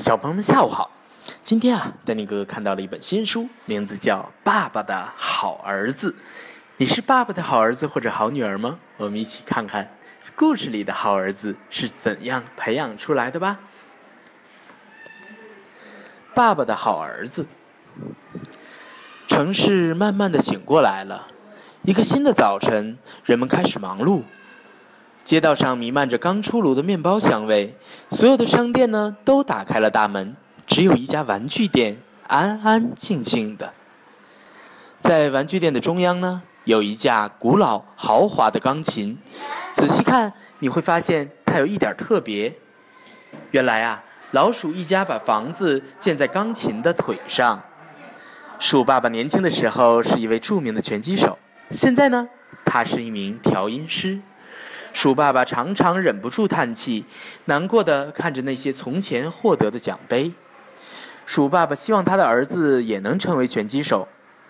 小朋友们，下午好！今天啊，丹尼哥哥看到了一本新书，名字叫《爸爸的好儿子》。你是爸爸的好儿子或者好女儿吗？我们一起看看故事里的好儿子是怎样培养出来的吧。爸爸的好儿子，城市慢慢的醒过来了。一个新的早晨，人们开始忙碌。街道上弥漫着刚出炉的面包香味，所有的商店呢都打开了大门，只有一家玩具店安安静静的。在玩具店的中央呢，有一架古老豪华的钢琴，仔细看你会发现它有一点特别。原来啊，老鼠一家把房子建在钢琴的腿上。鼠爸爸年轻的时候是一位著名的拳击手，现在呢，他是一名调音师。鼠爸爸常常忍不住叹气，难过的看着那些从前获得的奖杯。鼠爸爸希望他的儿子也能成为拳击手，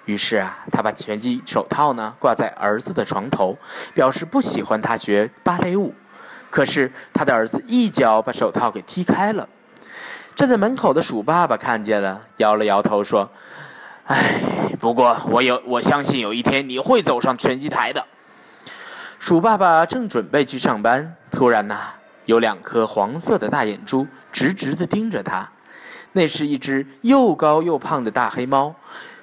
于是啊，他把拳击手套呢挂在儿子的床头，表示不喜欢他学芭蕾舞。可是他的儿子一脚把手套给踢开了。站在门口的鼠爸爸看见了，摇了摇头说：“唉，不过我有我相信有一天你会走上拳击台的。”鼠爸爸正准备去上班，突然呐，有两颗黄色的大眼珠直直地盯着他。那是一只又高又胖的大黑猫，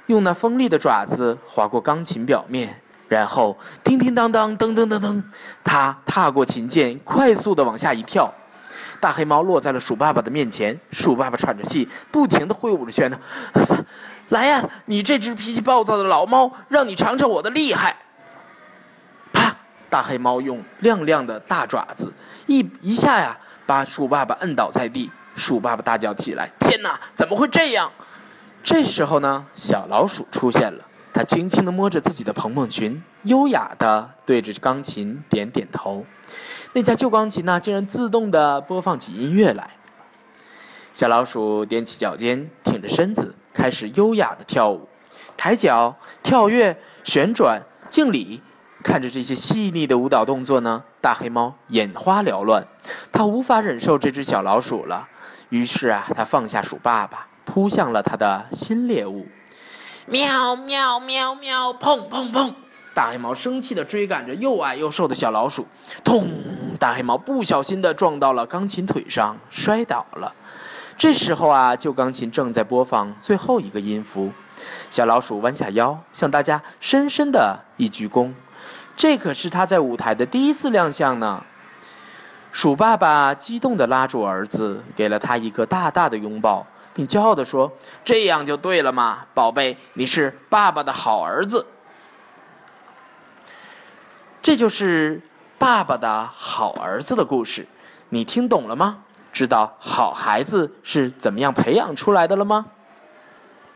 用那锋利的爪子划过钢琴表面，然后叮叮当当，噔噔噔噔，它踏过琴键，快速地往下一跳。大黑猫落在了鼠爸爸的面前，鼠爸爸喘着气，不停地挥舞着拳头：“来呀，你这只脾气暴躁的老猫，让你尝尝我的厉害！”大黑猫用亮亮的大爪子一一下呀，把鼠爸爸摁倒在地。鼠爸爸大叫起来：“天哪，怎么会这样？”这时候呢，小老鼠出现了。它轻轻地摸着自己的蓬蓬裙，优雅地对着钢琴点点头。那架旧钢琴呢，竟然自动地播放起音乐来。小老鼠踮起脚尖，挺着身子，开始优雅地跳舞，抬脚、跳跃、旋转、敬礼。看着这些细腻的舞蹈动作呢，大黑猫眼花缭乱，它无法忍受这只小老鼠了。于是啊，它放下鼠爸爸，扑向了它的新猎物。喵喵喵喵，砰砰砰！大黑猫生气地追赶着又矮又瘦的小老鼠，咚！大黑猫不小心地撞到了钢琴腿上，摔倒了。这时候啊，旧钢琴正在播放最后一个音符。小老鼠弯下腰，向大家深深的一鞠躬。这可是他在舞台的第一次亮相呢。鼠爸爸激动地拉住儿子，给了他一个大大的拥抱，并骄傲地说：“这样就对了嘛，宝贝，你是爸爸的好儿子。”这就是爸爸的好儿子的故事，你听懂了吗？知道好孩子是怎么样培养出来的了吗？